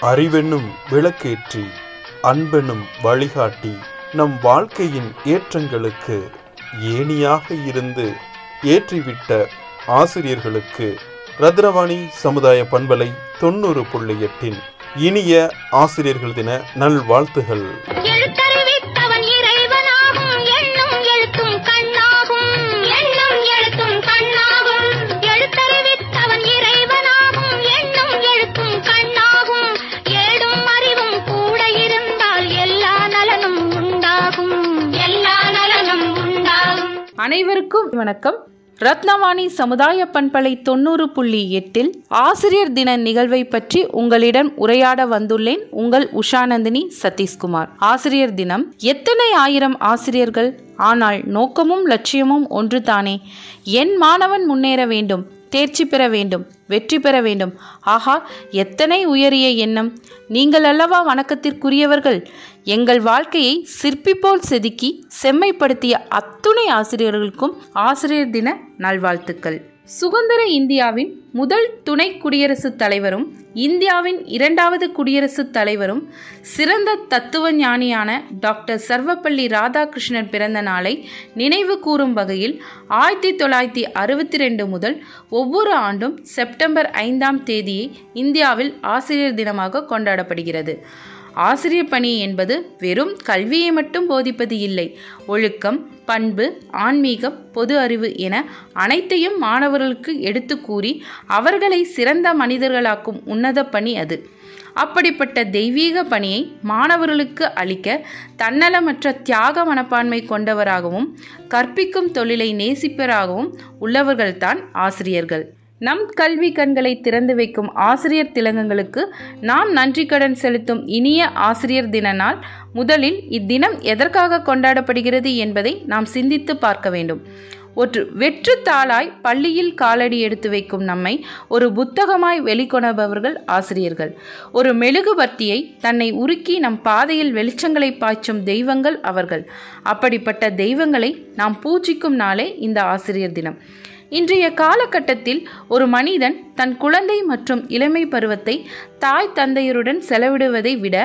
அறிவென்னும் விளக்கேற்றி அன்பெனும் வழிகாட்டி நம் வாழ்க்கையின் ஏற்றங்களுக்கு ஏணியாக இருந்து ஏற்றிவிட்ட ஆசிரியர்களுக்கு ரத்ரவாணி சமுதாய பண்பலை தொண்ணூறு புள்ளி எட்டின் இனிய ஆசிரியர்கள் தின நல்வாழ்த்துகள். அனைவருக்கும் வணக்கம். ரத்னவாணி சமுதாய பண்பலை தொண்ணூறு புள்ளி எட்டில் ஆசிரியர் தின நிகழ்வை பற்றி உங்களிடம் உரையாட வந்துள்ளேன் உங்கள் உஷாநந்தினி சதீஷ்குமார். ஆசிரியர் தினம் எத்தனை ஆயிரம் ஆசிரியர்கள்? ஆனால் நோக்கமும் லட்சியமும் ஒன்றுதானே. என் மாணவன் முன்னேற வேண்டும். தேர்ச்சி பெற வேண்டும் வெற்றி பெற வேண்டும். ஆஹா எத்தனை உயரிய எண்ணம். நீங்கள் அல்லவா வணக்கத்திற்குரியவர்கள்? எங்கள் வாழ்க்கையை சிற்பி போல் செதுக்கி செம்மைப்படுத்திய அத்துணை ஆசிரியர்களுக்கும் ஆசிரியர் தின நல்வாழ்த்துக்கள். சுதந்திர இந்தியாவின் முதல் துணை குடியரசுத் தலைவரும் இந்தியாவின் இரண்டாவது குடியரசுத் தலைவரும் சிறந்த தத்துவ ஞானியான டாக்டர் சர்வப்பள்ளி ராதாகிருஷ்ணன் பிறந்த நாளை நினைவு கூறும் வகையில் ஆயிரத்தி தொள்ளாயிரத்தி அறுபத்தி ரெண்டு முதல் ஒவ்வொரு ஆண்டும் செப்டம்பர் ஐந்தாம் தேதியை இந்தியாவில் ஆசிரியர் தினமாக கொண்டாடப்படுகிறது. ஆசிரியர் பணி என்பது வெறும் கல்வியை மட்டும் போதிப்பது இல்லை. ஒழுக்கம் பண்பு ஆன்மீகம் பொது அறிவு என அனைத்தையும் மாணவர்களுக்கு எடுத்து கூறி அவர்களை சிறந்த மனிதர்களாக்கும் உன்னத பணி அது. அப்படிப்பட்ட தெய்வீக பணியை மாணவர்களுக்கு அளிக்க தன்னலமற்ற தியாக மனப்பான்மை கொண்டவராகவும் கற்பிக்கும் தொழிலை நேசிப்பராகவும் உள்ளவர்கள்தான் ஆசிரியர்கள். நம் கல்வி கண்களை திறந்து வைக்கும் ஆசிரியர் திலங்கங்களுக்கு நாம் நன்றி கடன் செலுத்தும் இனிய ஆசிரியர் தின நாள் முதலில் இத்தினம் எதற்காக கொண்டாடப்படுகிறது என்பதை நாம் சிந்தித்து பார்க்க வேண்டும். ஒரு வெற்று தாளாய் பள்ளியில் காலடி எடுத்து வைக்கும் நம்மை ஒரு புத்தகமாய் வெளிக்கொணபவர்கள் ஆசிரியர்கள். ஒரு மெழுகுவர்த்தியை தன்னை உருக்கி நம் பாதையில் வெளிச்சங்களை பாய்ச்சும் தெய்வங்கள் அவர்கள். அப்படிப்பட்ட தெய்வங்களை நாம் பூஜிக்கும் நாளே இந்த ஆசிரியர் தினம். இன்றைய காலகட்டத்தில் ஒரு மனிதன் தன் குழந்தை மற்றும் இளமை பருவத்தை தாய் தந்தையருடன் செலவிடுவதை விட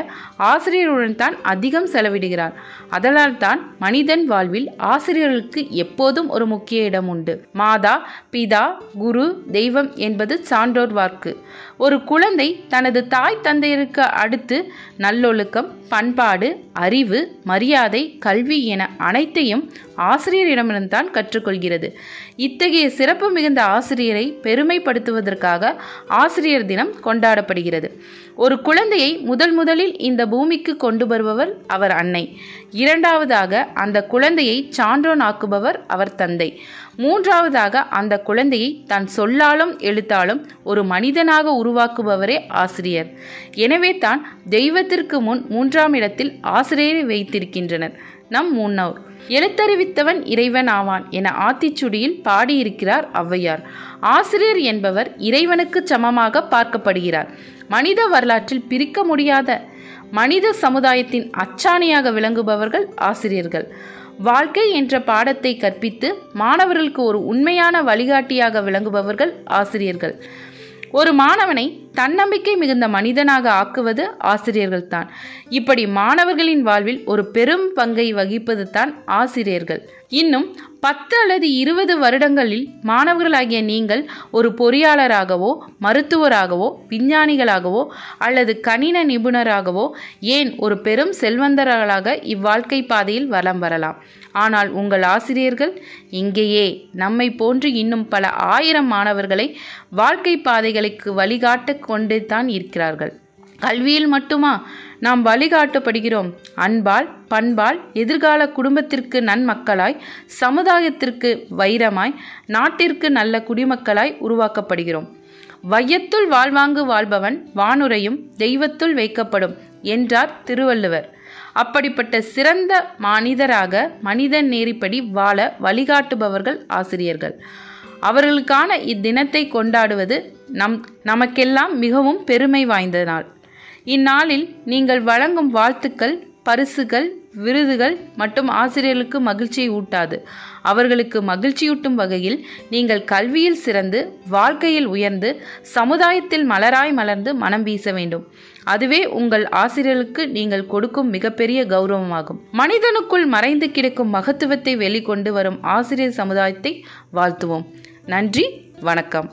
ஆசிரியருடன் தான் அதிகம் செலவிடுகிறார். அதனால் தான் மனிதன் வாழ்வில் ஆசிரியர்களுக்கு எப்போதும் ஒரு முக்கிய இடம் உண்டு. மாதா பிதா குரு தெய்வம் என்பது சான்றோர் வாக்கு. ஒரு குழந்தை தனது தாய் தந்தையருக்கு அடுத்து நல்லொழுக்கம் பண்பாடு அறிவு மரியாதை கல்வி என அனைத்தையும் ஆசிரியரிடமிருந்தான் கற்றுக்கொள்கிறது. இத்தகைய சிறப்பு மிகுந்த ஆசிரியரை பெருமைப்படுத்துவதற்காக ஆசிரியர் தினம் கொண்டாடப்படுகிறது. ஒரு குழந்தையை முதல் முதலில் இந்த பூமிக்கு கொண்டு வருபவர் அவர் அன்னை. இரண்டாவதாக அந்த குழந்தையை சான்றோன் ஆக்குபவர் அவர் தந்தை. மூன்றாவதாக அந்த குழந்தையை தன் சொல்லாலும் எழுத்தாலும் ஒரு மனிதனாக உருவாக்குபவரே ஆசிரியர். எனவே தான் தெய்வத்திற்கு முன் மூன்றாம் இடத்தில் ஆசிரியரை வைத்திருக்கின்றனர். நம் முன்னோர். எழுத்தறிவித்தவன் இறைவன் ஆவான் என ஆத்திச்சுடியில் பாடியிருக்கிறார் ஔவையார். ஆசிரியர் என்பவர் இறைவனுக்கு சமமாக பார்க்கப்படுகிறார். மனித வரலாற்றில் பிரிக்க முடியாத மனித சமுதாயத்தின் அச்சாணியாக விளங்குபவர்கள் ஆசிரியர்கள். வாழ்க்கை என்ற பாடத்தை கற்பித்து மாணவர்களுக்கு ஒரு உண்மையான வழிகாட்டியாக விளங்குபவர்கள் ஆசிரியர்கள். ஒரு மாணவனை தன்னம்பிக்கை மிகுந்த மனிதனாக ஆக்குவது ஆசிரியர்கள்தான். இப்படி மாணவர்களின் வாழ்வில் ஒரு பெரும் பங்கை வகிப்பது தான் ஆசிரியர்கள். இன்னும் பத்து அல்லது இருபது வருடங்களில் மாணவர்களாகிய நீங்கள் ஒரு பொறியாளராகவோ மருத்துவராகவோ விஞ்ஞானிகளாகவோ அல்லது கணின நிபுணராகவோ ஏன் ஒரு பெரும் செல்வந்தர்களாக இவ்வாழ்க்கை பாதையில் வலம் வரலாம்? ஆனால் உங்கள் ஆசிரியர்கள் இங்கேயே நம்மை போன்று இன்னும் பல ஆயிரம் மாணவர்களை வாழ்க்கை பாதைகளுக்கு வழிகாட்ட கொண்டு தான் இருக்கிறார்கள். கல்வியில் மட்டுமா நாம் வழிகாட்டப்படுகிறோம்? அன்பால் பண்பால் எதிர்கால குடும்பத்திற்கு நன்மக்களாய் சமுதாயத்திற்கு வைரமாய் நாட்டிற்கு நல்ல குடிமக்களாய் உருவாக்கப்படுகிறோம். வையத்துள் வாழ்வாங்கு வாழ்பவன் வானுரையும் தெய்வத்துள் வைக்கப்படும் என்றார் திருவள்ளுவர். அப்படிப்பட்ட சிறந்த மனிதராக மனிதன் நேரிப்படி வாழ வழிகாட்டுபவர்கள் ஆசிரியர்கள். அவர்களுக்கான இத்தினத்தை கொண்டாடுவது நம் நமக்கெல்லாம் மிகவும் பெருமை வாய்ந்த நாள். இந்நாளில் நீங்கள் வழங்கும் வாழ்த்துக்கள் பரிசுகள் விருதுகள் மற்றும் ஆசிரியர்களுக்கு மகிழ்ச்சியை ஊட்டாது. அவர்களுக்கு மகிழ்ச்சியூட்டும் வகையில் நீங்கள் கல்வியில் சிறந்து வாழ்க்கையில் உயர்ந்து சமுதாயத்தில் மலராய் மலர்ந்து மனம் வீச வேண்டும். அதுவே உங்கள் ஆசிரியர்களுக்கு நீங்கள் கொடுக்கும் மிகப்பெரிய கௌரவமாகும். மனிதனுக்குள் மறைந்து கிடக்கும் மகத்துவத்தை வெளிக்கொண்டு வரும் ஆசிரியர் சமுதாயத்தை வாழ்த்துவோம். நன்றி வணக்கம்.